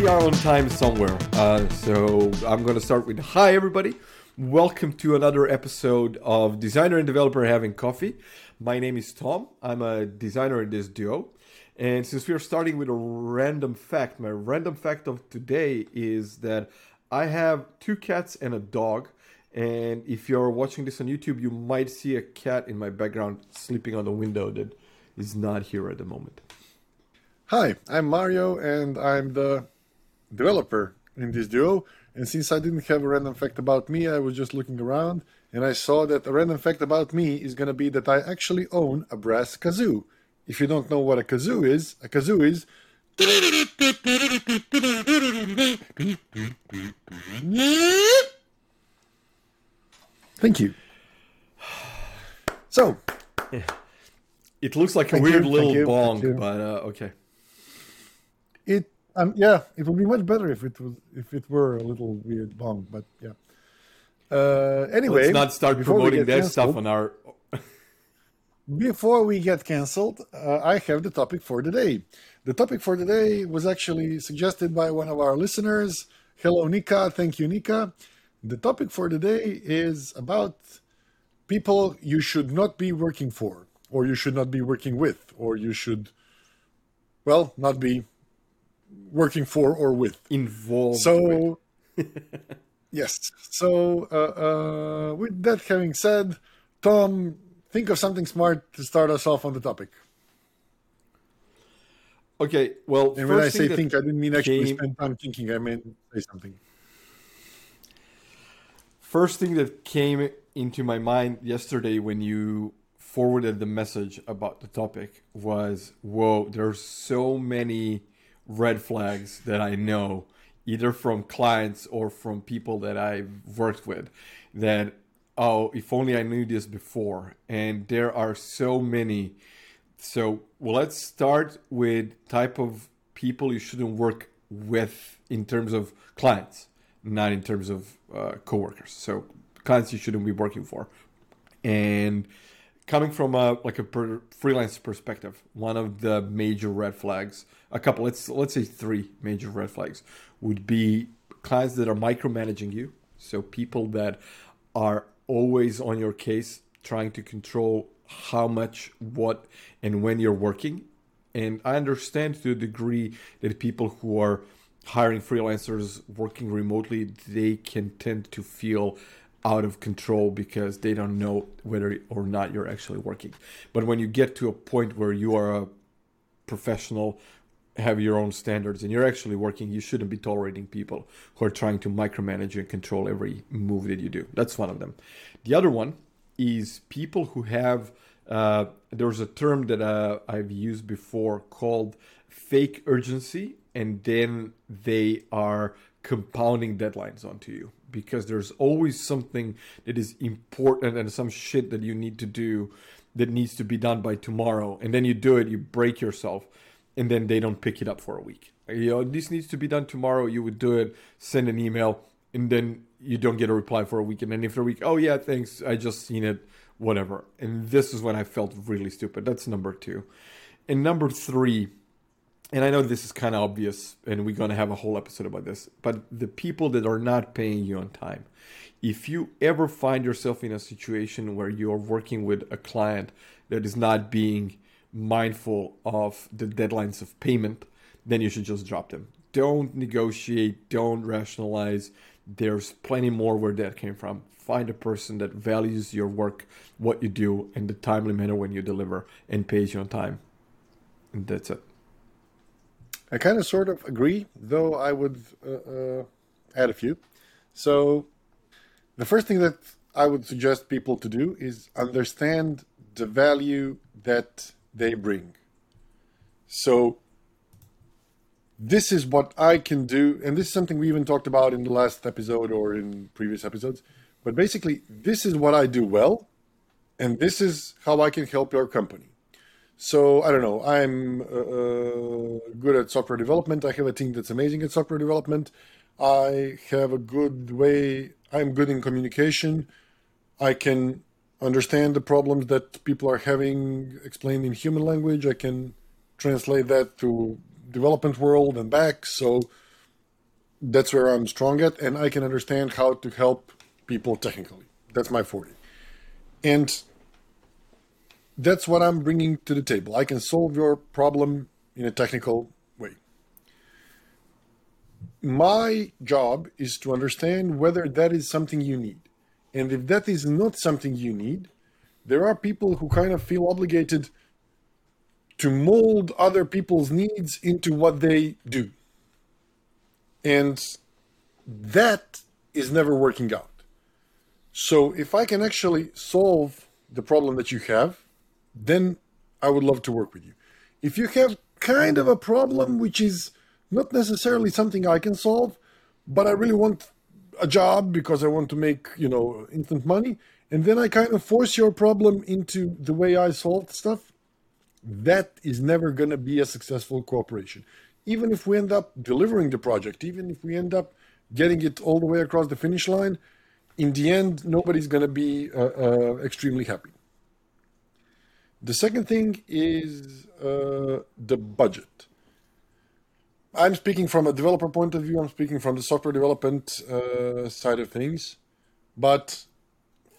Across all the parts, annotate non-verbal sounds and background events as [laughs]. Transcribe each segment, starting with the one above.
we are on time somewhere. Uh, so I'm going to start with hi, everybody. Welcome to another episode of Designer and Developer Having Coffee. My name is Tom. I'm a designer in this duo. And since we are starting with a random fact, my random fact of today is that I have two cats and a dog. And if you're watching this on YouTube, you might see a cat in my background sleeping on the window that is not here at the moment. Hi, I'm Mario, and I'm the developer in this duo. And since I didn't have a random fact about me, I was just looking around and I saw that a random fact about me is going to be that I actually own a brass kazoo. If you don't know what a kazoo is, a kazoo is. Thank you. So. It looks like a weird you, little bong, but uh, okay. It um yeah, it would be much better if it was if it were a little weird bong, but yeah. Uh, anyway, let's not start promoting that canceled, stuff on our. before we get cancelled, uh, I have the topic for today. The topic for today was actually suggested by one of our listeners. Hello, Nika. Thank you, Nika. The topic for today is about people you should not be working for, or you should not be working with, or you should, well, not be working for or with. Involved. So, [laughs] yes. So, uh, uh, with that having said, Tom, think of something smart to start us off on the topic. Okay, well, and when I say think, I didn't mean actually came... spend time thinking. I meant say something. First thing that came into my mind yesterday when you forwarded the message about the topic was, "Whoa, there's so many red flags that I know, either from clients or from people that I've worked with, that oh, if only I knew this before. And there are so many. So well, let's start with type of people you shouldn't work with in terms of clients, not in terms of uh, coworkers. So clients you shouldn't be working for, and coming from a like a freelance perspective, one of the major red flags, a couple, let's let's say three major red flags, would be clients that are micromanaging you. So people that are always on your case, trying to control how much, what, and when you're working. And I understand to a degree that people who are hiring freelancers working remotely, they can tend to feel out of control because they don't know whether or not you're actually working. But when you get to a point where you are a professional, have your own standards, and you're actually working, you shouldn't be tolerating people who are trying to micromanage and control every move that you do. That's one of them. The other one is people who have. Uh, there's a term that uh, I've used before called fake urgency, and then they are compounding deadlines onto you because there's always something that is important and some shit that you need to do that needs to be done by tomorrow. And then you do it you break yourself and then they don't pick it up for a week. You know this needs to be done tomorrow you would do it send an email and then you don't get a reply for a week. And then after a week oh yeah thanks i just seen it whatever. And this is when i felt really stupid. That's number two. And number three and I know this is kind of obvious, and we're going to have a whole episode about this, but the people that are not paying you on time. If you ever find yourself in a situation where you're working with a client that is not being mindful of the deadlines of payment, then you should just drop them. Don't negotiate, don't rationalize. There's plenty more where that came from. Find a person that values your work, what you do, in the timely manner when you deliver, and pays you on time. And that's it. I kind of sort of agree, though I would uh, uh, add a few. So, the first thing that I would suggest people to do is understand the value that they bring. So, this is what I can do, and this is something we even talked about in the last episode or in previous episodes. But basically, this is what I do well, and this is how I can help your company. So I don't know. I'm uh, uh, good at software development. I have a team that's amazing at software development. I have a good way. I'm good in communication. I can understand the problems that people are having explained in human language. I can translate that to development world and back. So that's where I'm strong at, and I can understand how to help people technically. That's my forte, and that's what I'm bringing to the table. I can solve your problem in a technical way. My job is to understand whether that is something you need. And if that is not something you need, there are people who kind of feel obligated to mold other people's needs into what they do. And that is never working out. So if I can actually solve the problem that you have, then I would love to work with you. If you have kind of a problem which is not necessarily something I can solve, but I really want a job because I want to make, you know, instant money, and then I kind of force your problem into the way I solve stuff, that is never going to be a successful cooperation. Even if we end up delivering the project, even if we end up getting it all the way across the finish line, in the end, nobody's going to be uh, uh, extremely happy. The second thing is uh, the budget. I'm speaking from a developer point of view. I'm speaking from the software development uh, side of things, but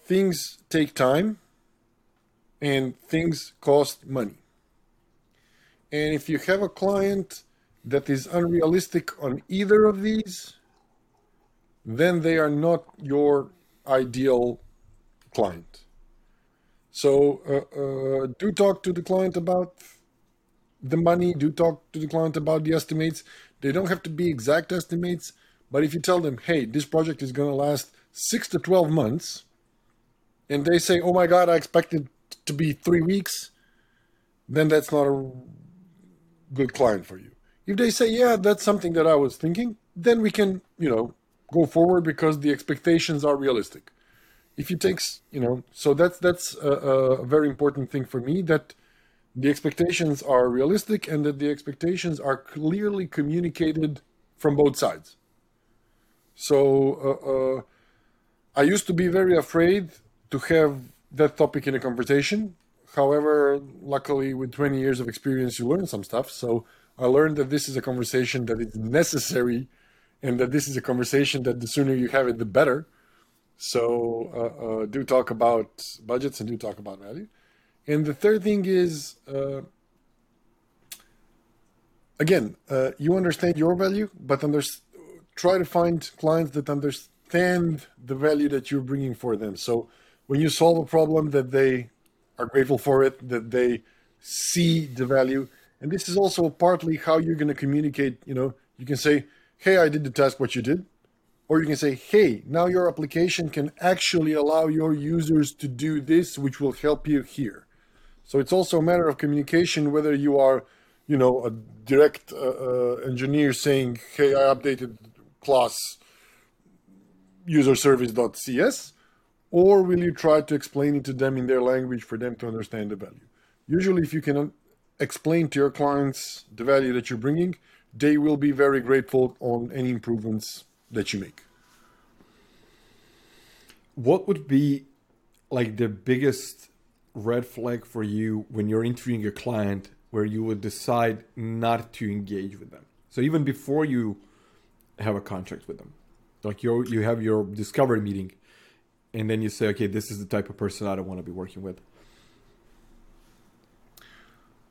things take time and things cost money. And if you have a client that is unrealistic on either of these, then they are not your ideal client. So uh, uh, do talk to the client about the money. Do talk to the client about the estimates. They don't have to be exact estimates, but if you tell them, "Hey, this project is going to last six to twelve months," and they say, "Oh my God, I expected to be three weeks," then that's not a good client for you. If they say, "Yeah, that's something that I was thinking," then we can, you know, go forward because the expectations are realistic if it takes you know so that's that's a, a, very important thing for me that the expectations are realistic and that the expectations are clearly communicated from both sides. So uh, uh, i used to be very afraid to have that topic in a conversation. However luckily with 20 years of experience you learn some stuff. So i learned that this is a conversation that is necessary and that this is a conversation that the sooner you have it the better so uh, uh, do talk about budgets and do talk about value. And the third thing is, uh, again, uh, you understand your value, but under- try to find clients that understand the value that you're bringing for them. So when you solve a problem, that they are grateful for it, that they see the value, and this is also partly how you're going to communicate. You know, you can say, "Hey, I did the task. What you did." Or you can say, hey, now your application can actually allow your users to do this, which will help you here. So it's also a matter of communication, whether you are, you know, a direct uh, uh, engineer saying, hey, I updated class user service.cs, or will you try to explain it to them in their language for them to understand the value? Usually, if you can explain to your clients the value that you're bringing, they will be very grateful on any improvements that you make. What would be like the biggest red flag for you when you're interviewing a client where you would decide not to engage with them? So even before you have a contract with them, like you you have your discovery meeting, and then you say, okay, this is the type of person I don't want to be working with.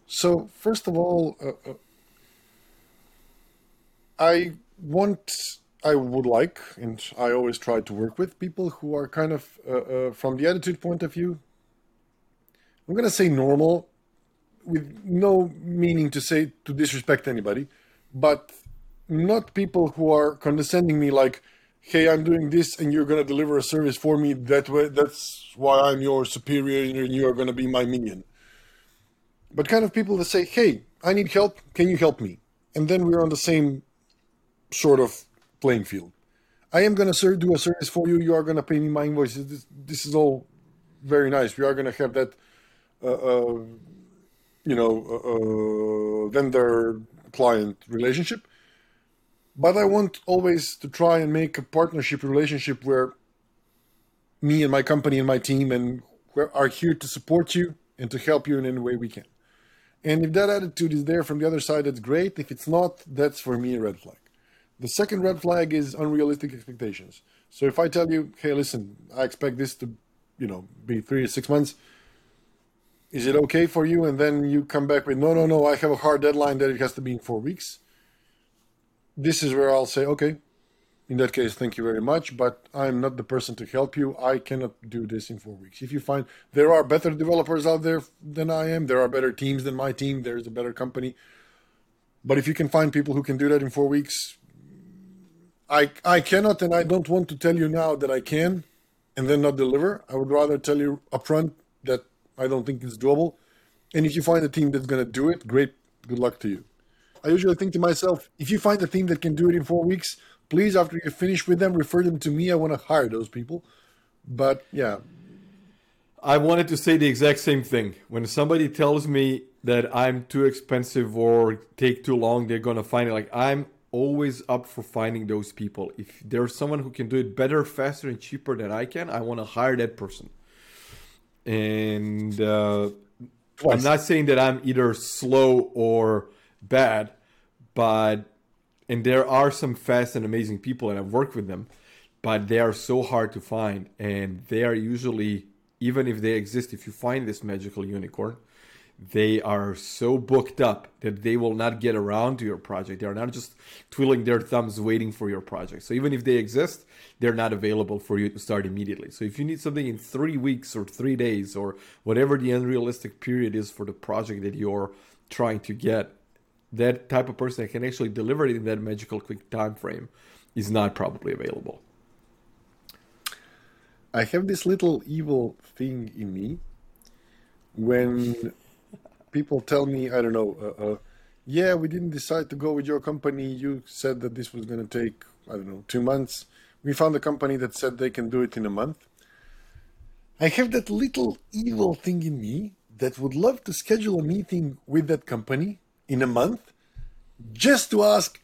So first of all, uh, uh I want I would like, and I always try to work with people who are kind of, uh, uh, from the attitude point of view, I'm to say normal, with no meaning to say to disrespect anybody, but not people who are condescending me like, hey, I'm doing this and you're to deliver a service for me. That way, that's why I'm your superior and you're going to be my minion. But kind of people that say, hey, I need help. Can you help me? And then we're on the same sort of playing field. I am going to do a service for you. You are going to pay me my invoices. This, this is all very nice. We are going to have that, uh, uh, you know, uh, uh, vendor client relationship. But I want always to try and make a partnership relationship where me and my company and my team and are here to support you and to help you in any way we can. And if that attitude is there from the other side, that's great. If it's not, that's for me a red flag. The second red flag is unrealistic expectations. So if I tell you, hey, listen, I expect this to, you know, be three to six months, is it okay for you? And then you come back with, no, no, no, I have a hard deadline that it has to be in four weeks. This is where I'll say, okay, in that case, thank you very much, but I'm not the person to help you. I cannot do this in four weeks. If you find there are better developers out there than I am, there are better teams than my team, there's a better company. But if you can find people who can do that in four weeks, I I cannot, and I don't want to tell you now that I can, and then not deliver. I would rather tell you upfront that I don't think it's doable. And if you find a team that's going to do it, great. Good luck to you. I usually think to myself, if you find a team that can do it in four weeks, please, after you finish with them, refer them to me. I want to hire those people. But yeah. I wanted to say the exact same thing. When somebody tells me that I'm too expensive or take too long, they're going to find it. Like, I'm always up for finding those people. If there's someone who can do it better, faster, and cheaper than I can, I want to hire that person. And uh, I'm not saying that I'm either slow or bad, but and there are some fast and amazing people, and I've worked with them, but they are so hard to find, and they are usually even if they exist, if you find this magical unicorn, they are so booked up that they will not get around to your project. They are not just twiddling their thumbs waiting for your project. So even if they exist, they're not available for you to start immediately. So if you need something in three weeks or three days or whatever the unrealistic period is for the project that you're trying to get, that type of person that can actually deliver it in that magical quick time frame is not probably available. I have this little evil thing in me when people tell me, I don't know, uh, uh, yeah, we didn't decide to go with your company. You said that this was going to take, I don't know, two months. We found a company that said they can do it in a month. I have that little evil thing in me that would love to schedule a meeting with that company in a month just to ask,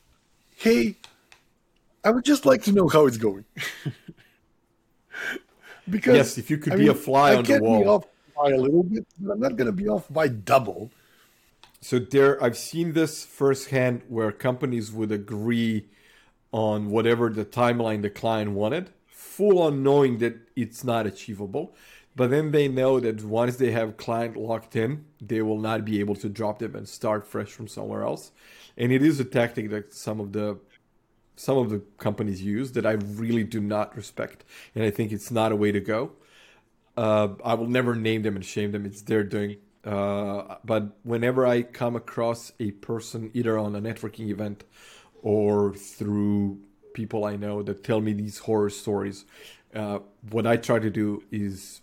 hey, I would just like to know how it's going. [laughs] because yes, if you could I be mean, a fly I on the wall by a little bit, but I'm not going to be off by double. So there, I've seen this firsthand where companies would agree on whatever the timeline the client wanted, full on knowing that it's not achievable. But then they know that once they have client locked in, they will not be able to drop them and start fresh from somewhere else. And it is a tactic that some of the some of the companies use that I really do not respect, and I think it's not a way to go. Uh, I will never name them and shame them. It's their doing. Uh, but whenever I come across a person, either on a networking event or through people I know that tell me these horror stories, uh, what I try to do is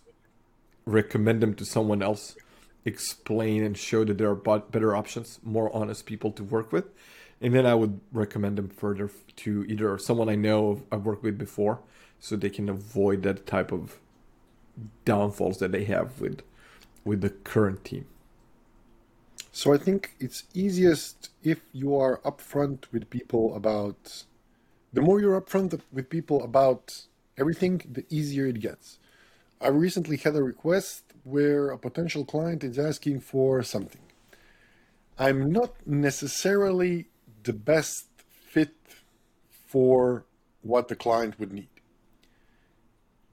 recommend them to someone else, explain and show that there are better options, more honest people to work with. And then I would recommend them further to either someone I know I've worked with before so they can avoid that type of downfalls that they have with with the current team. So I think it's easiest if you are upfront with people about the more you're upfront with people about everything, the easier it gets. I recently had a request where a potential client is asking for something. I'm not necessarily the best fit for what the client would need.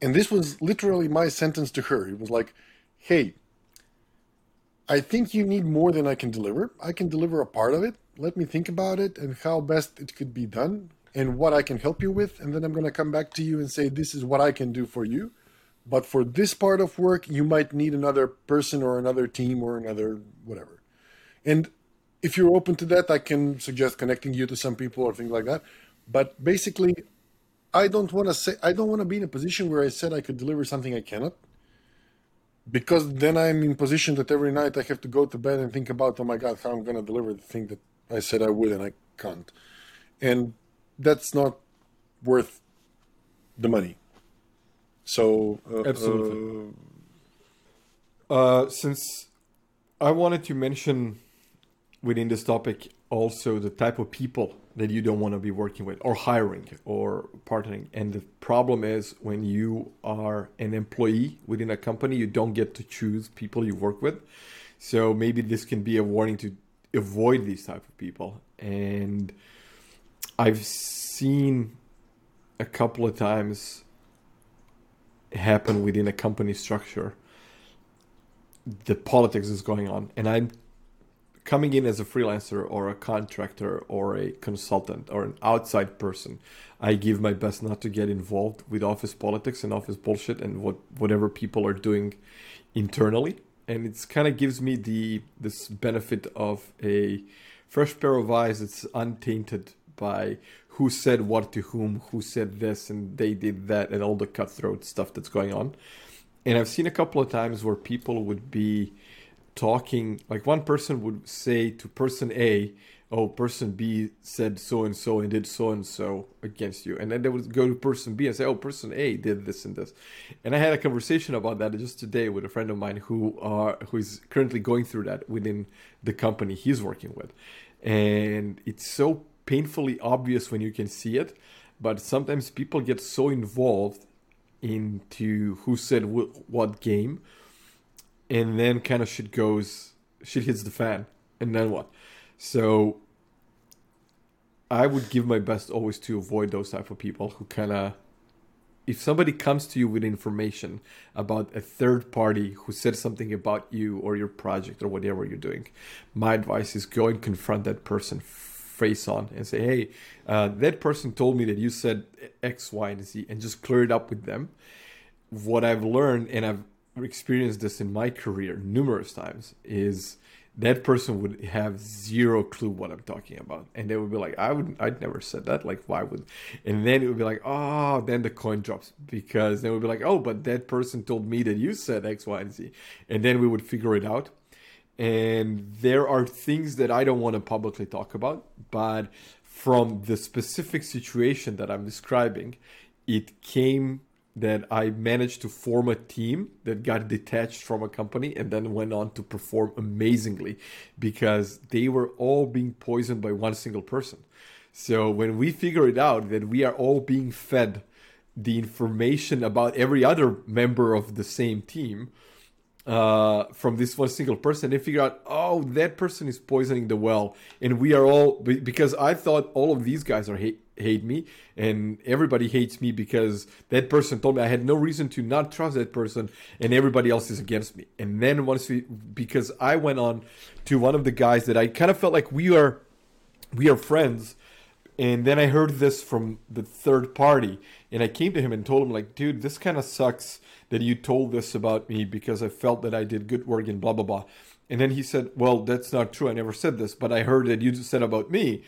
And this was literally my sentence to her. It was like, hey, I think you need more than I can deliver. I can deliver a part of it. Let me think about it and how best it could be done and what I can help you with. And then I'm going to come back to you and say, this is what I can do for you. But for this part of work, you might need another person or another team or another whatever. And if you're open to that, I can suggest connecting you to some people or things like that. But basically, I don't want to say I don't want to be in a position where I said I could deliver something I cannot. Because then I'm in position that every night I have to go to bed and think about, oh my God, how I'm going to deliver the thing that I said I would and I can't. And that's not worth the money. So, uh, absolutely. Uh, uh, since I wanted to mention within this topic also the type of people that you don't want to be working with or hiring or partnering. And the problem is when you are an employee within a company, you don't get to choose people you work with. So maybe this can be a warning to avoid these type of people. And I've seen a couple of times happen within a company structure. The politics is going on, and I'm coming in as a freelancer or a contractor or a consultant or an outside person. I give my best not to get involved with office politics and office bullshit and what whatever people are doing internally. And it's kind of gives me the this benefit of a fresh pair of eyes that's untainted by who said what to whom, who said this and they did that, and all the cutthroat stuff that's going on. And I've seen a couple of times where people would be talking, like one person would say to person A, oh, person B said so and so and did so and so against you. And then they would go to person B and say, oh, person A did this and this. And I had a conversation about that just today with a friend of mine who are who is currently going through that within the company he's working with. And it's so painfully obvious when you can see it, but sometimes people get so involved into who said what game, and then kind of shit goes, shit hits the fan, and then what? So I would give my best always to avoid those type of people who kind of if somebody comes to you with information about a third party who said something about you or your project or whatever you're doing, my advice is go and confront that person face on and say, hey, uh, that person told me that you said X, Y, and Z, and just clear it up with them. What I've learned, and I've experienced this in my career numerous times, is that person would have zero clue what I'm talking about, and they would be like, "I would, I'd never said that. Like, why would?" And then it would be like, "Oh," then the coin drops because they would be like, "Oh, but that person told me that you said X, Y, and Z," and then we would figure it out and there are things that I don't want to publicly talk about, but from the specific situation that I'm describing, it came that I managed to form a team that got detached from a company and then went on to perform amazingly because they were all being poisoned by one single person. So when we figure it out that we are all being fed the information about every other member of the same team, uh, from this one single person. They figure out, oh, that person is poisoning the well, and we are all because I thought all of these guys are hate hate me, and everybody hates me because that person told me I had no reason to not trust that person, and everybody else is against me. And then once we, because I went on to one of the guys that I kind of felt like we are, we are friends. And then I heard this from the third party, and I came to him and told him, like, dude, this kind of sucks that you told this about me because I felt that I did good work and blah, blah, blah. And then he said, Well, that's not true. I never said this, but I heard that you said about me.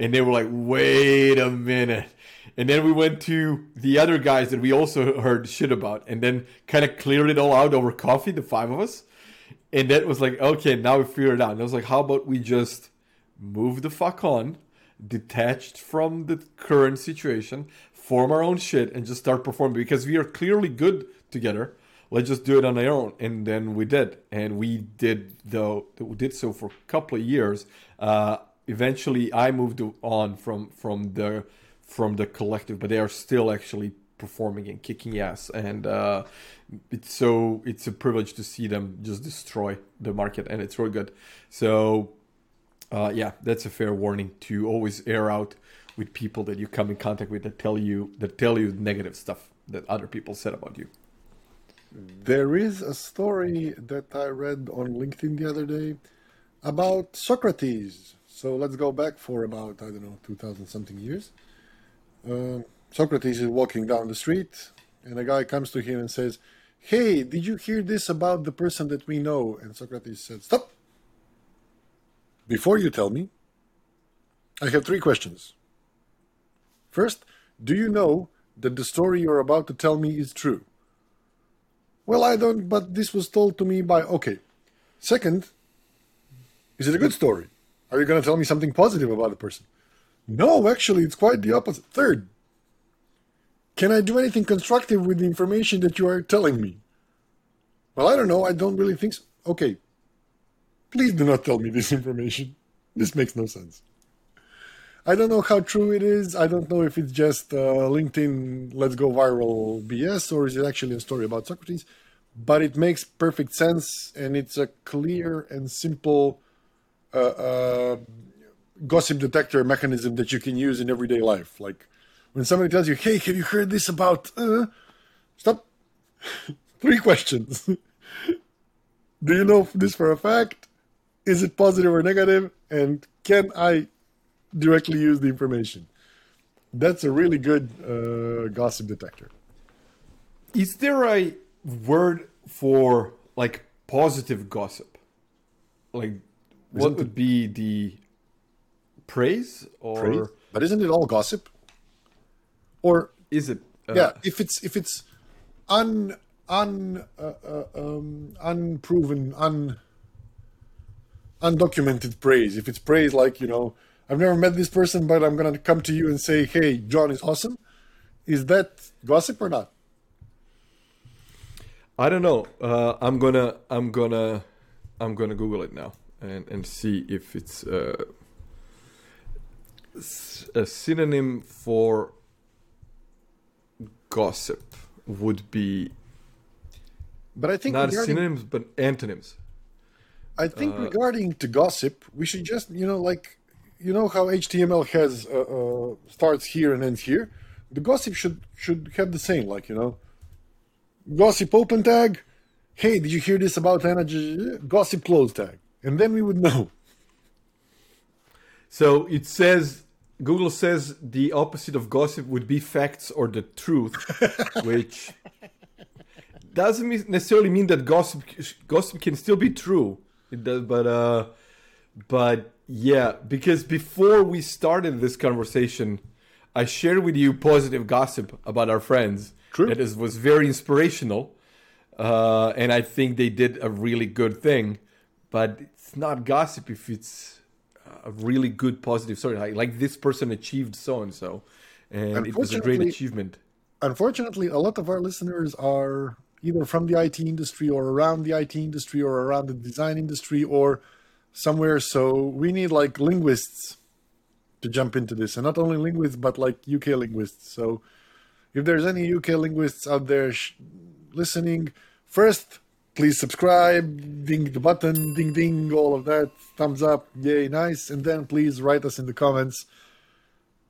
And they were like, Wait a minute. And then we went to the other guys that we also heard shit about and then kind of cleared it all out over coffee, the five of us. And that was like, okay, now we figured it out. And I was like, how about we just move the fuck on, detached from the current situation, form our own shit, and just start performing because we are clearly good together. Let's just do it on our own, and then we did, and we did though we did so for a couple of years. Uh, eventually, I moved on from from the from the collective, but they are still actually performing and kicking ass, and uh, it's so it's a privilege to see them just destroy the market, and it's really good. So, uh, yeah, that's a fair warning to always air out with people that you come in contact with that tell you that tell you negative stuff that other people said about you. There is a story that I read on LinkedIn the other day about Socrates. So let's go back for about, I don't know, 2000 something years. Uh, Socrates is walking down the street, and a guy comes to him and says, Hey, did you hear this about the person that we know? And Socrates said, Stop! Before you tell me, I have three questions. First, do you know that the story you're about to tell me is true? Well, I don't, but this was told to me by. Okay. Second, is it a good story? Are you going to tell me something positive about the person? No, actually, it's quite the opposite. Third, can I do anything constructive with the information that you are telling me? Well, I don't know. I don't really think so. Okay. Please do not tell me [laughs] this information. This makes no sense. I don't know how true it is. I don't know if it's just uh, LinkedIn let's go viral BS or is it actually a story about Socrates. But it makes perfect sense and it's a clear and simple uh, uh, gossip detector mechanism that you can use in everyday life. Like when somebody tells you, "Hey, have you heard this about?" Uh, stop. [laughs] Three questions. [laughs] Do you know this for a fact? Is it positive or negative? And can I directly use the information? That's a really good uh, gossip detector. Is there a word for like positive gossip? Like, what Isn't would be the praise or Praise? But isn't it all gossip? Or is it? Uh, yeah, if it's if it's un un uh, uh, um, unproven un undocumented praise. If it's praise like you know, I've never met this person, but I'm gonna come to you and say, "Hey, John is awesome." Is that gossip or not? I don't know. Uh, I'm gonna, I'm gonna, I'm gonna Google it now and and see if it's uh, a synonym for gossip would be But I think not regarding, synonyms but antonyms. I think regarding to gossip, we should just you know like you know how HTML has uh, uh, starts here and ends here. The gossip should should have the same like you know gossip open tag. Hey, did you hear this about energy? Gossip close tag, and then we would know. So it says Google says the opposite of gossip would be facts or the truth, [laughs] which doesn't necessarily mean that gossip gossip can still be true. It does, but uh, but yeah, because before we started this conversation, I shared with you positive gossip about our friends. True. That is, was very inspirational, uh, and I think they did a really good thing. But it's not gossip if it's uh, a really good positive story. Like, like this person achieved so and so, and it was a great achievement. Unfortunately, a lot of our listeners are either from the IT industry or around the IT industry or around the design industry or somewhere. So we need like linguists to jump into this, and not only linguists but like UK linguists. So if there's any UK linguists out there sh- listening, first please subscribe, ding the button, ding ding, all of that, thumbs up, yay, nice, and then please write us in the comments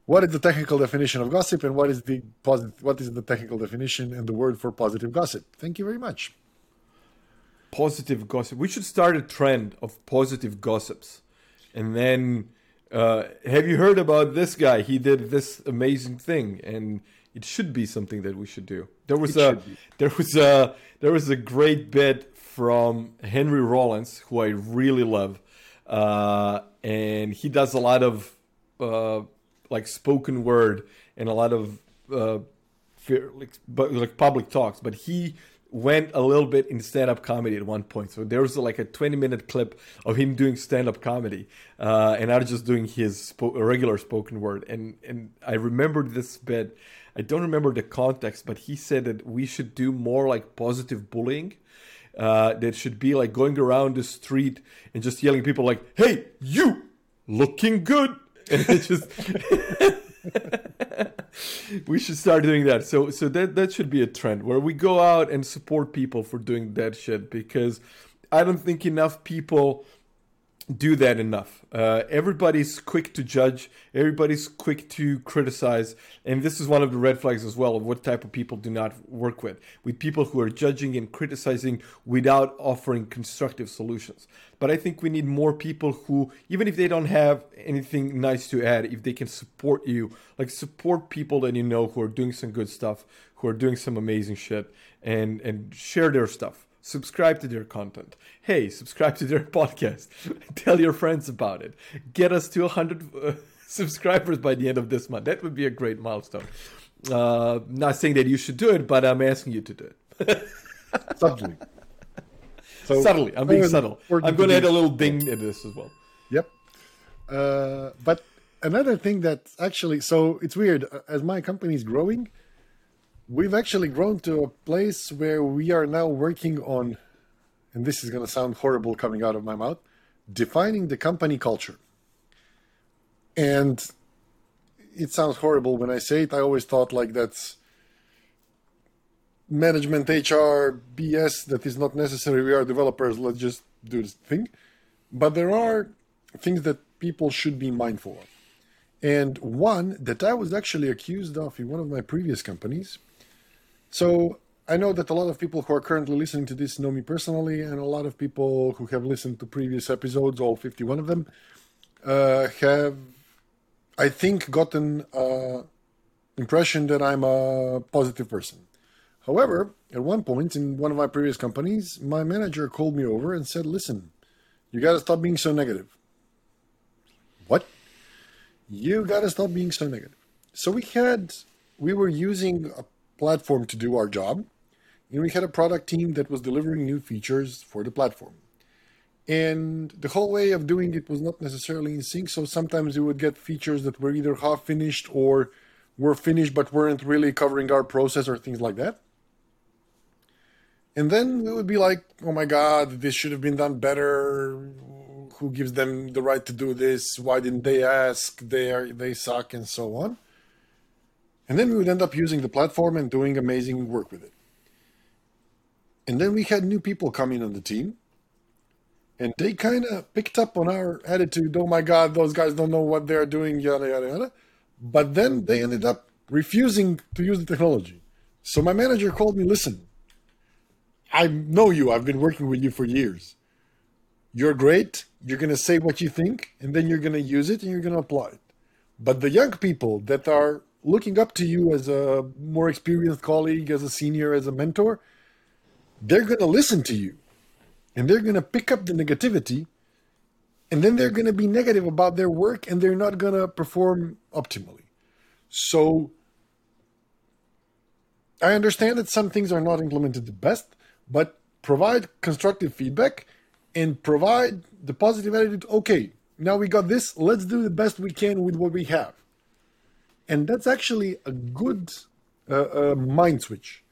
what is the technical definition of gossip and what is the positive what is the technical definition and the word for positive gossip? Thank you very much. Positive gossip. We should start a trend of positive gossips, and then uh, have you heard about this guy? He did this amazing thing, and it should be something that we should do. There was It a there was a there was a great bit from Henry Rollins, who I really love, uh, and he does a lot of uh, like spoken word and a lot of uh, like, but like public talks, but he went a little bit in stand-up comedy at one point. So there was like a 20-minute clip of him doing stand-up comedy, uh, and was just doing his spo- regular spoken word. And and I remembered this bit. I don't remember the context, but he said that we should do more like positive bullying. Uh, that should be like going around the street and just yelling people like, "Hey, you, looking good," [laughs] and it just [laughs] we should start doing that. So so that that should be a trend where we go out and support people for doing that shit because I don't think enough people do that enough. Uh, everybody's quick to judge, everybody's quick to criticize, and this is one of the red flags as well of what type of people do not work with. With people who are judging and criticizing without offering constructive solutions. But I think we need more people who, even if they don't have anything nice to add, if they can support you, like support people that you know who are doing some good stuff, who are doing some amazing shit, and and share their stuff subscribe to their content. Hey, subscribe to their [laughs] podcast. Tell your friends about it. Get us to 100 uh, [laughs] subscribers by the end of this month. That would be a great milestone. Uh, not saying that you should do it, but I'm asking you to do it. [laughs] subtly so subtly. I'm being subtle. I'm going to add a little ding in this as well. Yep. Uh, but another thing that actually, so it's weird. uh, As my company is growing, we've actually grown to a place where we are now working on, and this is going to sound horrible coming out of my mouth, defining the company culture. And it sounds horrible when I say it. I always thought like that's management, HR, BS that is not necessary. We are developers. Let's just do this thing. But there are things that people should be mindful of. And one that I was actually accused of in one of my previous companies. So I know that a lot of people who are currently listening to this know me personally, and a lot of people who have listened to previous episodes, all 51 of them, uh, have, I think, gotten uh, impression that I'm a positive person. However, at one point in one of my previous companies, my manager called me over and said, "Listen, you got to stop being so negative." What? You got to stop being so negative. So we had, we were using a platform to do our job, and we had a product team that was delivering new features for the platform. And the whole way of doing it was not necessarily in sync. So sometimes we would get features that were either half finished or were finished but weren't really covering our process or things like that. And then we would be like, oh my God, this should have been done better. Who gives them the right to do this? Why didn't they ask? They are they suck and so on. And then we would end up using the platform and doing amazing work with it. And then we had new people coming on the team. And they kind of picked up on our attitude. Oh my God, those guys don't know what they're doing, yada, yada, yada. But then they ended up refusing to use the technology. So my manager called me, listen, I know you. I've been working with you for years. You're great. You're going to say what you think, and then you're going to use it and you're going to apply it. But the young people that are looking up to you as a more experienced colleague, as a senior, as a mentor, they're going to listen to you and they're going to pick up the negativity and then they're going to be negative about their work and they're not going to perform optimally. So I understand that some things are not implemented the best, but provide constructive feedback and provide the positive attitude. Okay, now we got this. Let's do the best we can with what we have. And that's actually a good uh, uh, mind switch.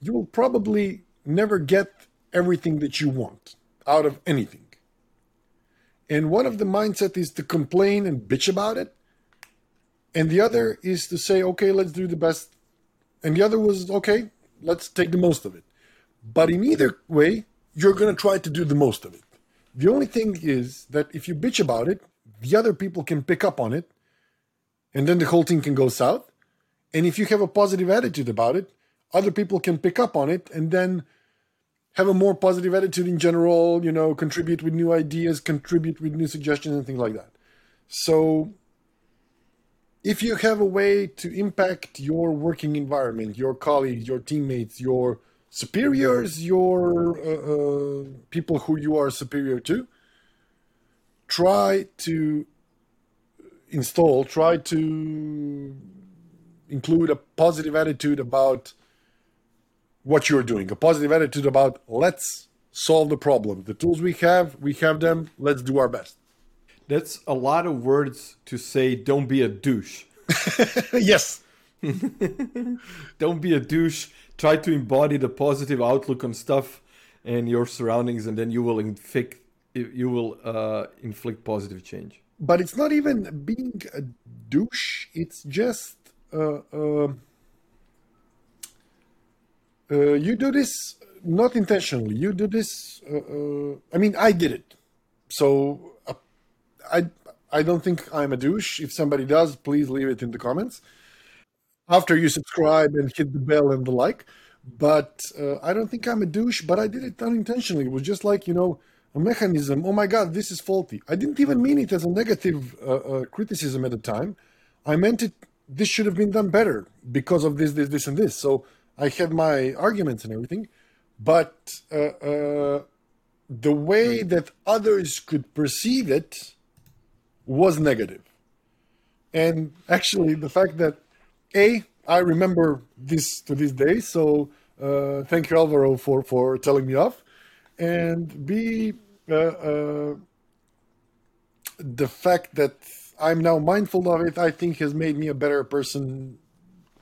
You will probably never get everything that you want out of anything. And one of the mindset is to complain and bitch about it. And the other is to say, okay, let's do the best. And the other was, okay, let's take the most of it. But in either way, you're going to try to do the most of it. The only thing is that if you bitch about it, the other people can pick up on it, and then the whole thing can go south. And if you have a positive attitude about it, other people can pick up on it and then have a more positive attitude in general, you know, contribute with new ideas, contribute with new suggestions and things like that. So if you have a way to impact your working environment, your colleagues, your teammates, your superiors, your uh, uh, people who you are superior to, try to install, try to include a positive attitude about what you're doing, a positive attitude about let's solve the problem. The tools we have, we have them, let's do our best. That's a lot of words to say, don't be a douche. [laughs] yes. [laughs] don't be a douche try to embody the positive outlook on stuff and your surroundings, and then you will inflict you will uh, inflict positive change. But it's not even being a douche. It's just uh, uh, uh you do this not intentionally. You do this. Uh, uh, I mean, I did it, so I I don't think I'm a douche. If somebody does, please leave it in the comments after you subscribe and hit the bell and the like. But uh, I don't think I'm a douche, but I did it unintentionally. It was just like, you know, a mechanism. Oh my God, this is faulty. I didn't even mean it as a negative uh, uh, criticism at the time. I meant it, this should have been done better because of this, this, this, and this. So I had my arguments and everything. But uh, uh, the way that others could perceive it was negative. And actually, the fact that a, I remember this to this day, so uh, thank you, Alvaro, for, for telling me off. And B, uh, uh, the fact that I'm now mindful of it, I think has made me a better person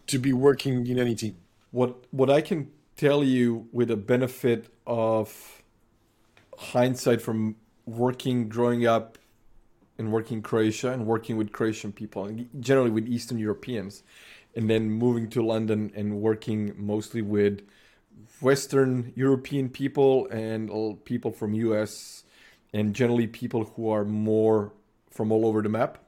to be working in any team. What what I can tell you with the benefit of hindsight from working, growing up, and working in Croatia and working with Croatian people, and generally with Eastern Europeans, and then moving to London and working mostly with Western European people and people from US and generally people who are more from all over the map.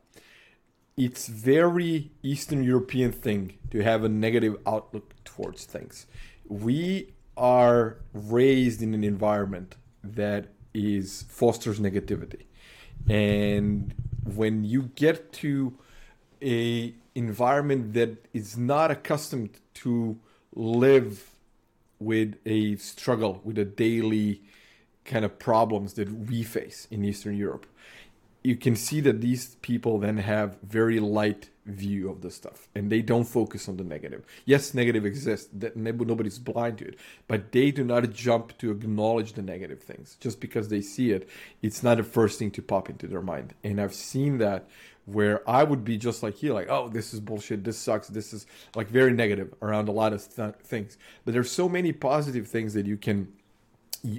It's very Eastern European thing to have a negative outlook towards things. We are raised in an environment that is fosters negativity. And when you get to a environment that is not accustomed to live with a struggle with a daily kind of problems that we face in Eastern Europe, you can see that these people then have very light view of the stuff and they don't focus on the negative. Yes negative exists that nobody's blind to it but they do not jump to acknowledge the negative things. Just because they see it it's not the first thing to pop into their mind. And i've seen that where i would be just like you like oh this is bullshit this sucks this is like very negative around a lot of th- things but there's so many positive things that you can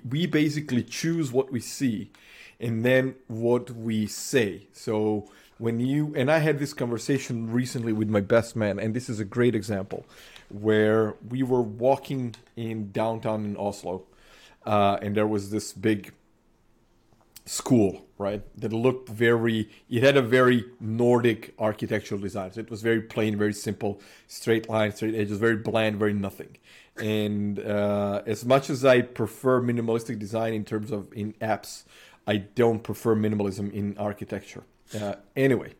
we basically choose what we see and then what we say. So when you and I had this conversation recently with my best man, and this is a great example where we were walking in downtown in Oslo, uh, and there was this big school, right? That looked very. It had a very Nordic architectural design. So it was very plain, very simple, straight lines, straight edges, very bland, very nothing. And uh, as much as I prefer minimalistic design in terms of in apps, I don't prefer minimalism in architecture. Uh, anyway,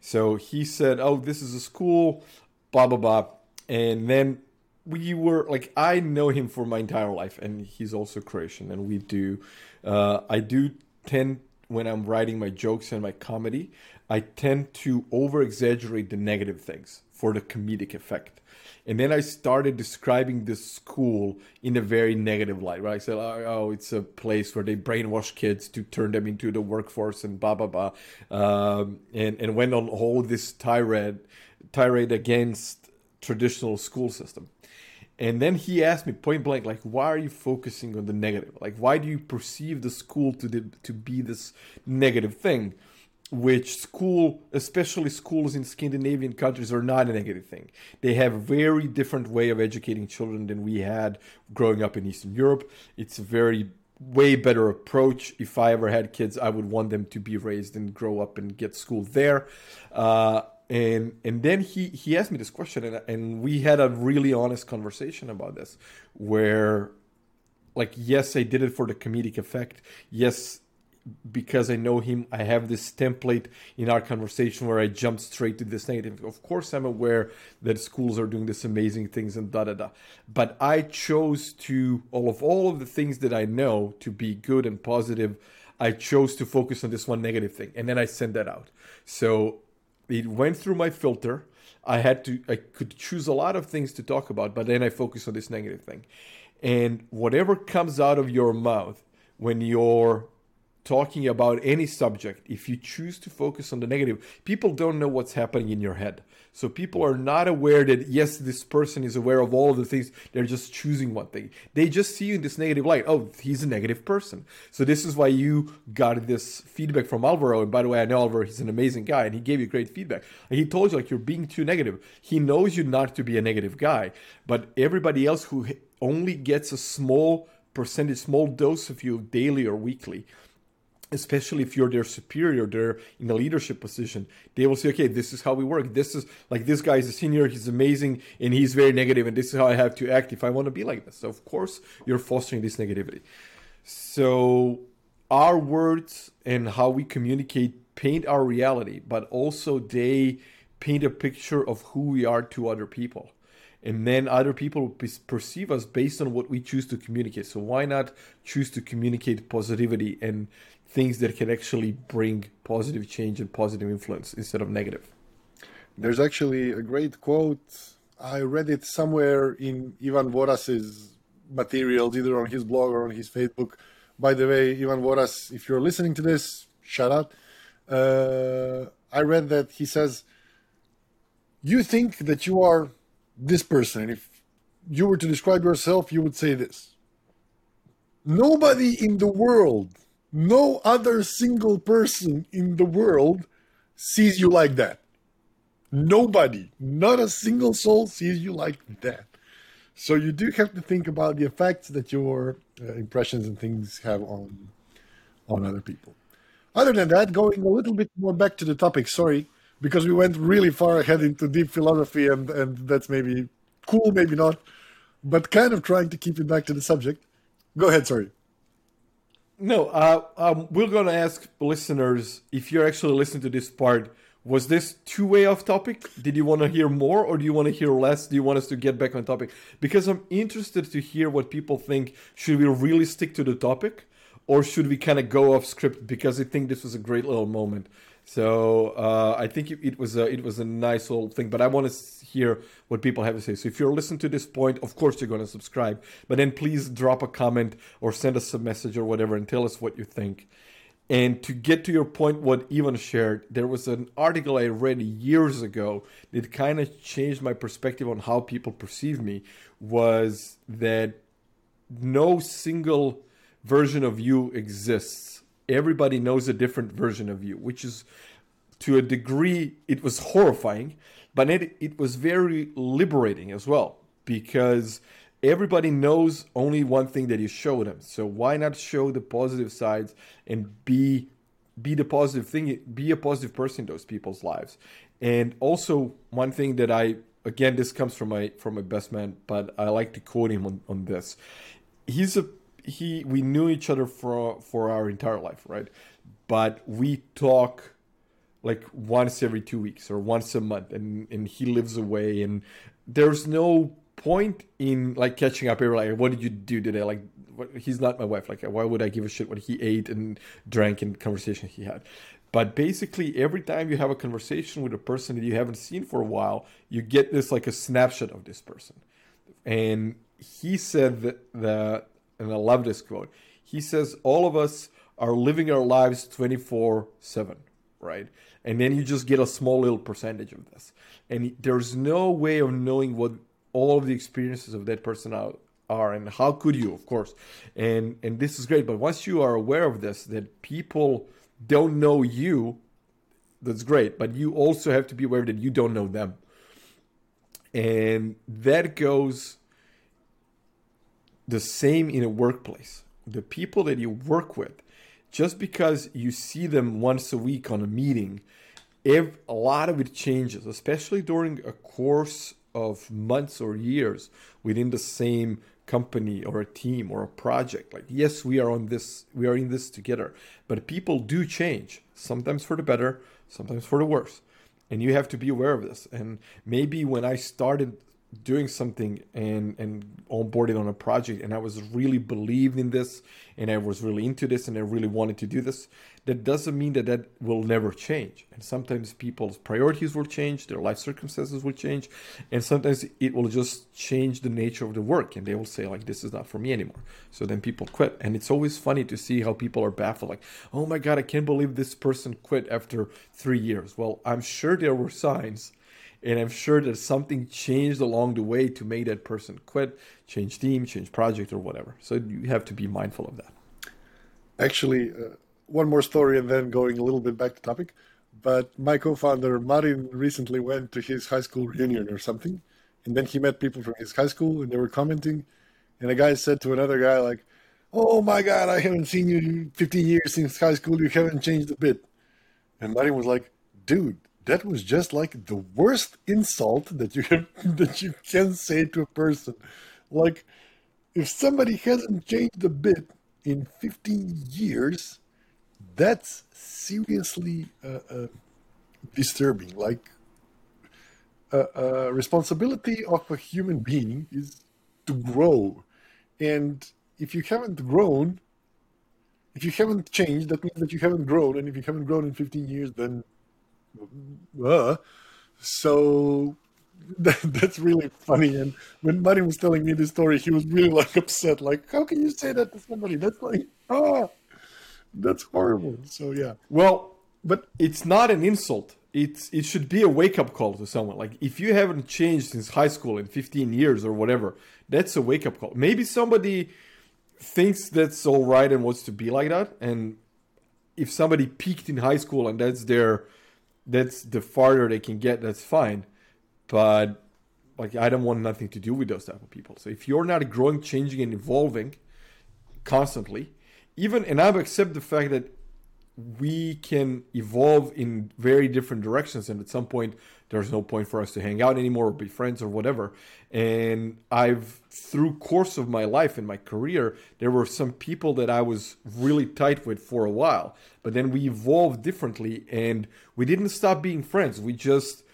so he said, "Oh, this is a school, blah blah blah," and then we were like, I know him for my entire life, and he's also Croatian, and we do. Uh, I do tend when I'm writing my jokes and my comedy, I tend to over exaggerate the negative things for the comedic effect. And then I started describing this school in a very negative light, right? I said, oh, it's a place where they brainwash kids to turn them into the workforce and blah, blah, blah. Um, and, and went on all this tirade, tirade against traditional school system. And then he asked me point blank, like, why are you focusing on the negative? Like, why do you perceive the school to, the, to be this negative thing? which school, especially schools in Scandinavian countries, are not a negative thing. They have a very different way of educating children than we had growing up in Eastern Europe. It's a very way better approach. If I ever had kids, I would want them to be raised and grow up and get school there. Uh, and and then he he asked me this question, and and we had a really honest conversation about this, where like yes, I did it for the comedic effect. Yes, because I know him, I have this template in our conversation where I jump straight to this negative. Of course, I'm aware that schools are doing this amazing things and da da da. But I chose to all of all of the things that I know to be good and positive. I chose to focus on this one negative thing, and then I sent that out. So it went through my filter. I had to. I could choose a lot of things to talk about, but then I focus on this negative thing. And whatever comes out of your mouth when you're talking about any subject, if you choose to focus on the negative, people don't know what's happening in your head. So people are not aware that yes, this person is aware of all of the things. They're just choosing one thing. They just see you in this negative light. Oh, he's a negative person. So this is why you got this feedback from Alvaro. And by the way, I know Alvaro. He's an amazing guy, and he gave you great feedback. And he told you like you're being too negative. He knows you not to be a negative guy, but everybody else who only gets a small percentage, small dose of you daily or weekly especially if you're their superior, they're in a leadership position, they will say, okay, this is how we work. This is like this guy is a senior, he's amazing, and he's very negative, and this is how I have to act if I want to be like this. So, of course, you're fostering this negativity. So, our words and how we communicate paint our reality, but also they paint a picture of who we are to other people. And then other people perceive us based on what we choose to communicate. So, why not choose to communicate positivity and things that can actually bring positive change and positive influence instead of negative. There's actually a great quote. I read it somewhere in Ivan Voras's materials, either on his blog or on his Facebook. By the way, Ivan Voras, if you're listening to this, shout out. Uh, I read that he says, You think that you are this person. If you were to describe yourself, you would say this. Nobody in the world no other single person in the world sees you like that. Nobody, not a single soul sees you like that. So you do have to think about the effects that your uh, impressions and things have on on other people. Other than that, going a little bit more back to the topic, sorry, because we went really far ahead into deep philosophy, and, and that's maybe cool, maybe not, but kind of trying to keep it back to the subject. Go ahead, sorry. No, uh, um, we're going to ask listeners if you're actually listening to this part. Was this two way off topic? Did you want to hear more or do you want to hear less? Do you want us to get back on topic? Because I'm interested to hear what people think. Should we really stick to the topic or should we kind of go off script? Because I think this was a great little moment. So uh, I think it, was a it was a nice little thing. But I want to hear what people have to say. So if you're listening to this point, of course you're going to subscribe. But then please drop a comment or send us a message or whatever and tell us what you think. And to get to your point, what Ivan shared, there was an article I read years ago that kind of changed my perspective on how people perceive me. Was that no single version of you exists everybody knows a different version of you, which is to a degree, it was horrifying, but it, it was very liberating as well because everybody knows only one thing that you show them. So why not show the positive sides and be be the positive thing, be a positive person in those people's lives. And also one thing that I again this comes from my from my best man, but I like to quote him on, on this. He's a he we knew each other for for our entire life, right? But we talk like once every two weeks or once a month, and and he lives away, and there's no point in like catching up. Every like what did you do today? Like what, he's not my wife. Like why would i give a shit what he ate and drank and conversation he had? But basically every time you have a conversation with a person that you haven't seen for a while you get this like a snapshot of this person. And he said that the and I love this quote. He says, All of us are living our lives 24 7, right? And then you just get a small little percentage of this. And there's no way of knowing what all of the experiences of that person are, are and how could you, of course. And and this is great. But once you are aware of this, that people don't know you, that's great. But you also have to be aware that you don't know them. And that goes the same in a workplace. The people that you work with, just because you see them once a week on a meeting, if a lot of it changes, especially during a course of months or years within the same company or a team or a project. Like yes we are on this we are in this together but people do change sometimes for the better sometimes for the worse. And you have to be aware of this. And maybe when i started doing something and and onboarded on a project and I was really believed in this and I was really into this and I really wanted to do this that doesn't mean that that will never change. And sometimes people's priorities will change their life circumstances will change and sometimes it will just change the nature of the work and they will say like this is not for me anymore. So then people quit and it's always funny to see how people are baffled like oh my god I can't believe this person quit after 3 years. Well I'm sure there were signs and I'm sure that something changed along the way to make that person quit, change team, change project, or whatever. So you have to be mindful of that. Actually, uh, one more story and then going a little bit back to topic. But my co-founder Martin recently went to his high school reunion or something, and then he met people from his high school, and they were commenting, and a guy said to another guy like, "Oh my God, I haven't seen you 15 years since high school. You haven't changed a bit." And Martin was like, "Dude, that was just like the worst insult that you can, [laughs] that you can say to a person. Like, if somebody hasn't changed a bit in 15 years, that's seriously uh, uh, disturbing. Like, uh, uh, responsibility of a human being is to grow, and if you haven't grown, if you haven't changed, that means that you haven't grown, and if you haven't grown in 15 years, then uh, so [laughs] that, that's really funny. And when Martin was telling me this story, he was really like upset. Like, how can you say that to somebody? That's like, ah, that's horrible. So yeah. Well, but it's not an insult. It's it should be a wake up call to someone. Like if you haven't changed since high school in 15 years or whatever, that's a wake up call. Maybe somebody thinks that's all right and wants to be like that. And if somebody peaked in high school and that's their that's the farther they can get that's fine. But like i don't want nothing to do with those type of people. So if you're not growing changing and evolving constantly even and i accept the fact that we can evolve in very different directions and at some point there's no point for us to hang out anymore or be friends or whatever. And i've through course of my life and my career there were some people that i was really tight with for a while but then we evolved differently and we didn't stop being friends. We just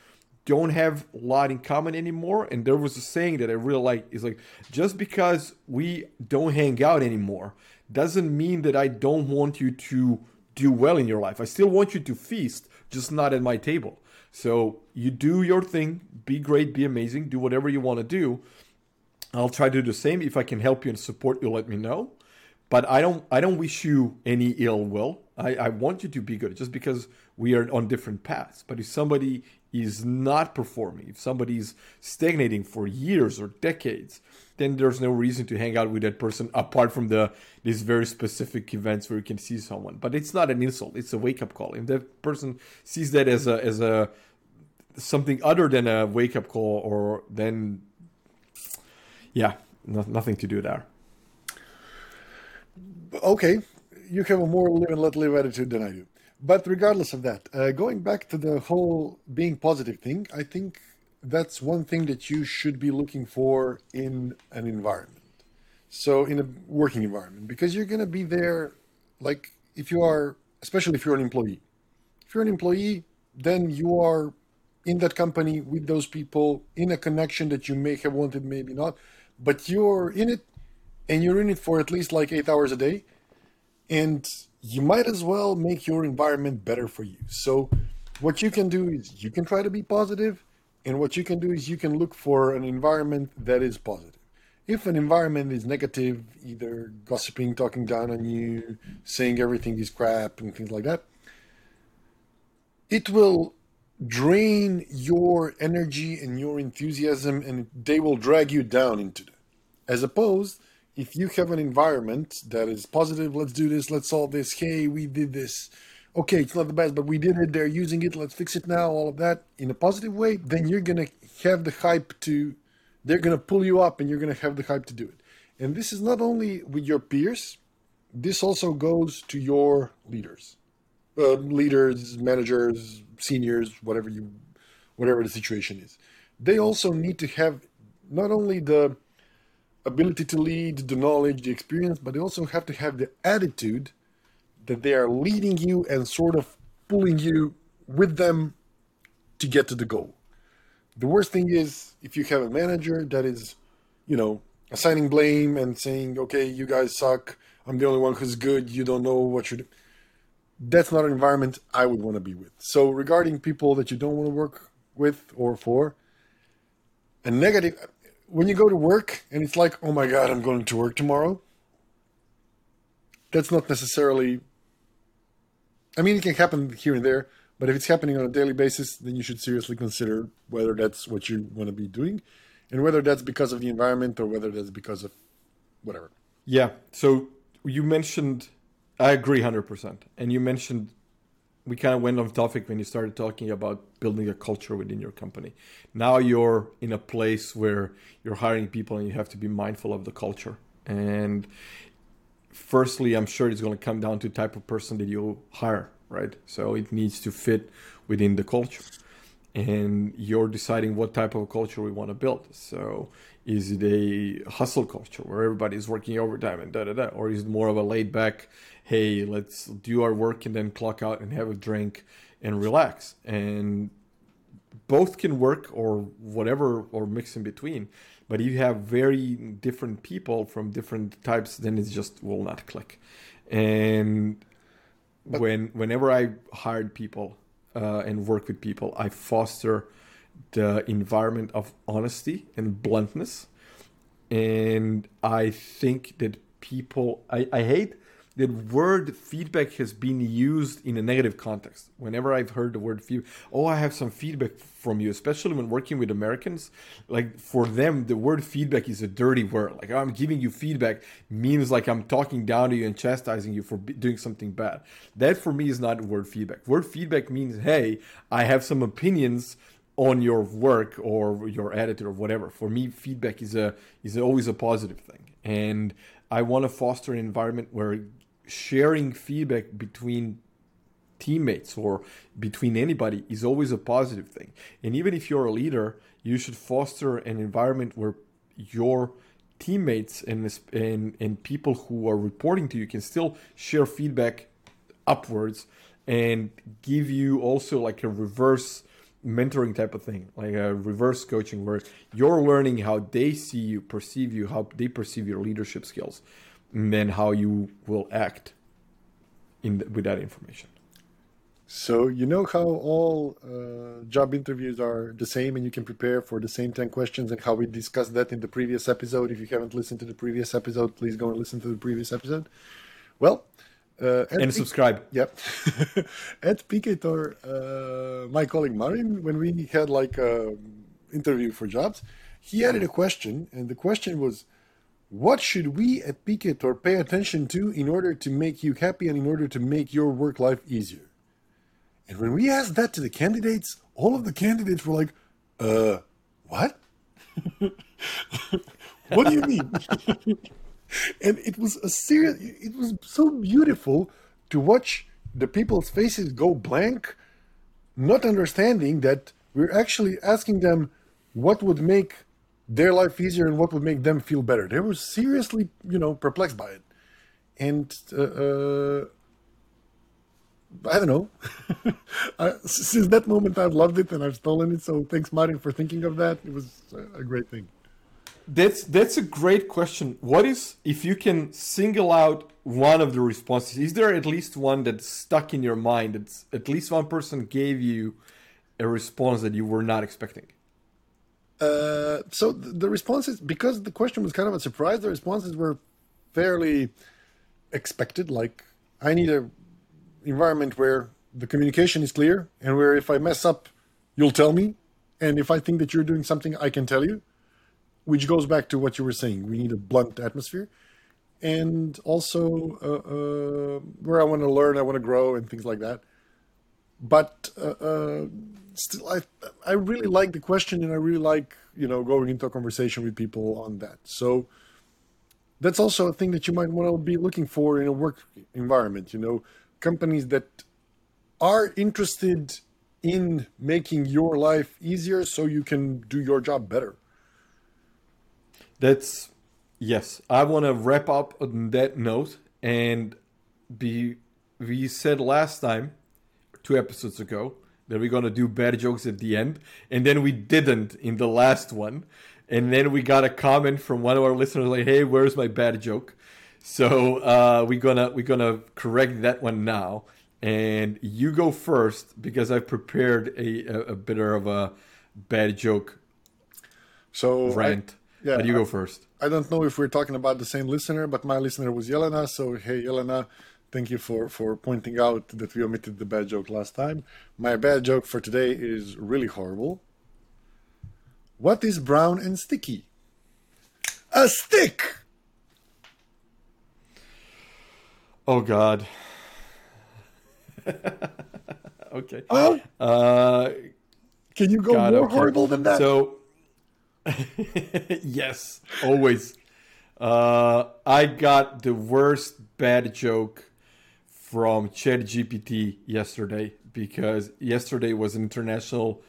don't have a lot in common anymore and there was a saying that i really like is like just because we don't hang out anymore doesn't mean that i don't want you to do well in your life i still want you to feast just not at my table so you do your thing, be great, be amazing, do whatever you want to do. I'll try to do the same. If I can help you and support you, let me know. But I don't I don't wish you any ill will. I, I want you to be good just because we are on different paths. But if somebody is not performing, if somebody's stagnating for years or decades, then there's no reason to hang out with that person apart from the these very specific events where you can see someone. But it's not an insult; it's a wake up call. If that person sees that as a as a something other than a wake up call, or then yeah, no, nothing to do there. Okay, you have a more live and let live attitude than I do. But regardless of that, uh, going back to the whole being positive thing, I think that's one thing that you should be looking for in an environment. So, in a working environment, because you're going to be there, like if you are, especially if you're an employee. If you're an employee, then you are in that company with those people in a connection that you may have wanted, maybe not, but you're in it and you're in it for at least like eight hours a day. And you might as well make your environment better for you. So, what you can do is you can try to be positive and what you can do is you can look for an environment that is positive. If an environment is negative, either gossiping, talking down on you, saying everything is crap, and things like that, it will drain your energy and your enthusiasm and they will drag you down into that. As opposed, if you have an environment that is positive, let's do this, let's solve this, hey, we did this, okay, it's not the best, but we did it, they're using it, let's fix it now, all of that in a positive way, then you're to have the hype to, they're to pull you up and you're to have the hype to do it. And this is not only with your peers, this also goes to your leaders, uh, leaders, managers, seniors, whatever you, whatever the situation is. They also need to have not only the ability to lead, the knowledge, the experience, but they also have to have the attitude that they are leading you and sort of pulling you with them to get to the goal. The worst thing is if you have a manager that is, you know, assigning blame and saying, okay, you guys suck. I'm the only one who's good. You don't know what you're doing. That's not an environment I would want to be with. So, regarding people that you don't want to work with or for, a negative, when you go to work and it's like, oh my God, I'm going to work tomorrow, that's not necessarily I mean, it can happen here and there, but if it's happening on a daily basis, then you should seriously consider whether that's what you want to be doing and whether that's because of the environment or whether that's because of whatever. Yeah. So you mentioned, I agree 100%. And you mentioned, we kind of went off topic when you started talking about building a culture within your company. Now you're in a place where you're hiring people and you have to be mindful of the culture. And firstly, I'm sure it's going to come down to type of person that you hire, right? So it needs to fit within the culture. And you're deciding what type of culture we want to build. So is it a hustle culture where everybody's working overtime and da da da? Or is it more of a laid back, hey, let's do our work and then clock out and have a drink and relax? And both can work or whatever or mix in between but if you have very different people from different types, then it just will not click. And but, when whenever I hired people uh, and work with people, I foster the environment of honesty and bluntness. And I think that people, I, I hate that word feedback has been used in a negative context. Whenever I've heard the word feedback, oh, I have some feedback from you, especially when working with Americans. Like for them, the word feedback is a dirty word. Like I'm giving you feedback means like I'm talking down to you and chastising you for doing something bad. That for me is not word feedback. Word feedback means, hey, I have some opinions on your work or your editor or whatever. For me, feedback is a is always a positive thing, and I want to foster an environment where sharing feedback between teammates or between anybody is always a positive thing. And even if you're a leader, you should foster an environment where your teammates and and, and people who are reporting to you can still share feedback upwards and give you also like a reverse mentoring type of thing, like a reverse coaching where you're learning how they see you, perceive you, how they perceive your leadership skills, and then how you will act in the, with that information. So you know how all uh, job interviews are the same, and you can prepare for the same ten questions, and how we discussed that in the previous episode. If you haven't listened to the previous episode, please go and listen to the previous episode. Well, uh, and subscribe. Yep. [laughs] at Picator, uh, my colleague Marin, when we had like a interview for jobs, he added a question, and the question was, "What should we at Picator pay attention to in order to make you happy and in order to make your work life easier?" And when we asked that to the candidates, all of the candidates were like, "Uh, what? [laughs] what do you mean?" [laughs] and it was a serious it was so beautiful to watch the people's faces go blank not understanding that we're actually asking them what would make their life easier and what would make them feel better they were seriously you know perplexed by it and uh, uh, I don't know. [laughs] I, since that moment, I've loved it and I've stolen it. So thanks, Martin, for thinking of that. It was a great thing. That's that's a great question. What is if you can single out one of the responses? Is there at least one that's stuck in your mind? That's at least one person gave you a response that you were not expecting. Uh, so the responses, because the question was kind of a surprise, the responses were fairly expected. Like, I need a environment where the communication is clear and where if I mess up, you'll tell me, and if I think that you're doing something, I can tell you which goes back to what you were saying. We need a blunt atmosphere, and also uh, uh, where I want to learn, I want to grow, and things like that. But uh, uh, still, I I really like the question, and I really like you know going into a conversation with people on that. So that's also a thing that you might want to be looking for in a work environment. You know, companies that are interested in making your life easier so you can do your job better. That's yes. I want to wrap up on that note and be. We said last time, two episodes ago, that we're gonna do bad jokes at the end, and then we didn't in the last one, and then we got a comment from one of our listeners like, "Hey, where's my bad joke?" So uh, we're gonna we're gonna correct that one now, and you go first because I've prepared a a, a bit of a bad joke. So rant. Yeah, but you go first. I don't know if we're talking about the same listener, but my listener was Yelena. So hey, Yelena, thank you for for pointing out that we omitted the bad joke last time. My bad joke for today is really horrible. What is brown and sticky? A stick. Oh God. [laughs] okay. Oh. Uh, Can you go God, more okay. horrible than that? So [laughs] yes, always. Uh, I got the worst bad joke from ChatGPT yesterday because yesterday was International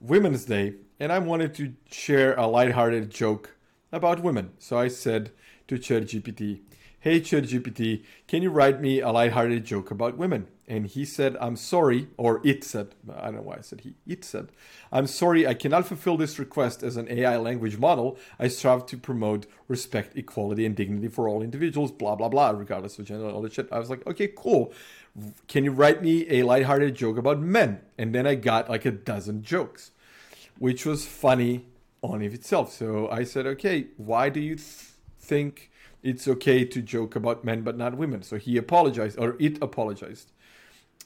Women's Day and I wanted to share a lighthearted joke about women. So I said to ChatGPT, Hey ChatGPT, can you write me a lighthearted joke about women? and he said, I'm sorry, or it said, I don't know why I said he, it said, I'm sorry, I cannot fulfill this request as an AI language model. I strive to promote respect, equality, and dignity for all individuals, blah, blah, blah, regardless of gender, all that shit. I was like, okay, cool. Can you write me a lighthearted joke about men? And then I got like a dozen jokes, which was funny on itself. So I said, okay, why do you th- think it's okay to joke about men but not women? So he apologized, or it apologized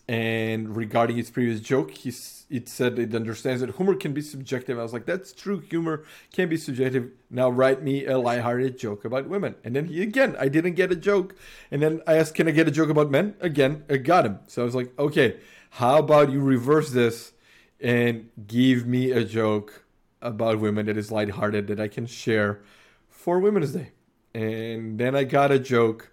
and regarding its previous joke, he's, it said it understands that humor can be subjective. I was like, that's true. Humor can be subjective. Now write me a lighthearted joke about women. And then he again, I didn't get a joke. And then I asked, can I get a joke about men? Again, I got him. So I was like, okay, how about you reverse this and give me a joke about women that is lighthearted that I can share for Women's Day. And then I got a joke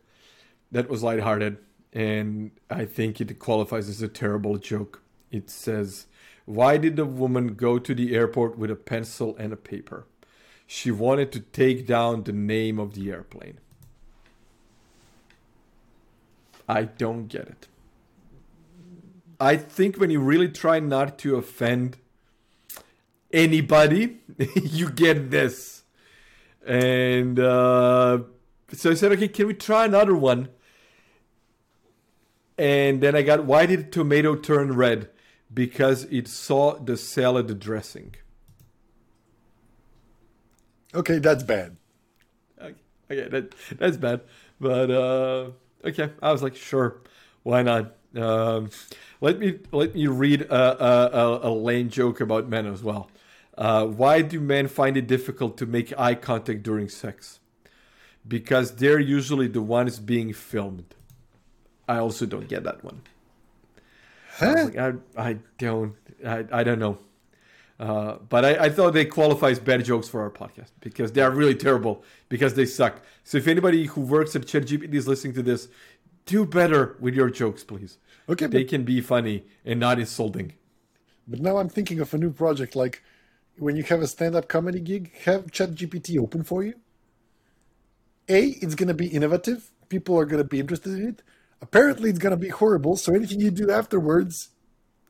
that was lighthearted and I think it qualifies as a terrible joke. It says, Why did the woman go to the airport with a pencil and a paper? She wanted to take down the name of the airplane. I don't get it. I think when you really try not to offend anybody, [laughs] you get this. And uh, so I said, okay, can we try another one? And then I got, why did tomato turn red? Because it saw the salad dressing. Okay, that's bad. Okay, okay that, that's bad. But uh, okay, I was like, sure, why not? Um, let me let me read a, a, a lame joke about men as well. Uh, why do men find it difficult to make eye contact during sex? Because they're usually the ones being filmed. I also don't get that one. I, Huh? like, I, I don't I, I don't know. Uh, but I, I thought they qualify as bad jokes for our podcast because they are really terrible because they suck. So if anybody who works at ChatGPT is listening to this, do better with your jokes, please. Okay, They but, can be funny and not insulting. but now I'm thinking of a new project. Like when you have a stand-up comedy gig, have ChatGPT open for you. A, it's gonna be innovative. People are gonna be interested in it. Apparently, it's gonna be horrible. So anything you do afterwards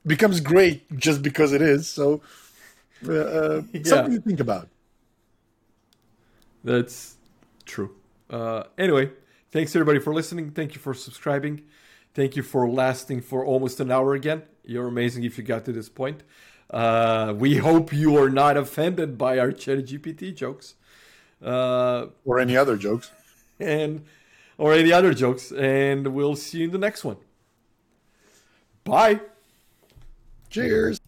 becomes great just because it is. So uh, uh, [laughs] something to think about. That's true. Uh, anyway, thanks everybody for listening. Thank you for subscribing. Thank you for lasting for almost an hour again. You're amazing if you got to this point. Uh, we hope you are not offended by our ChatGPT jokes. Uh, Or any other jokes. and or any other jokes and we'll see you in the next one bye Cheers.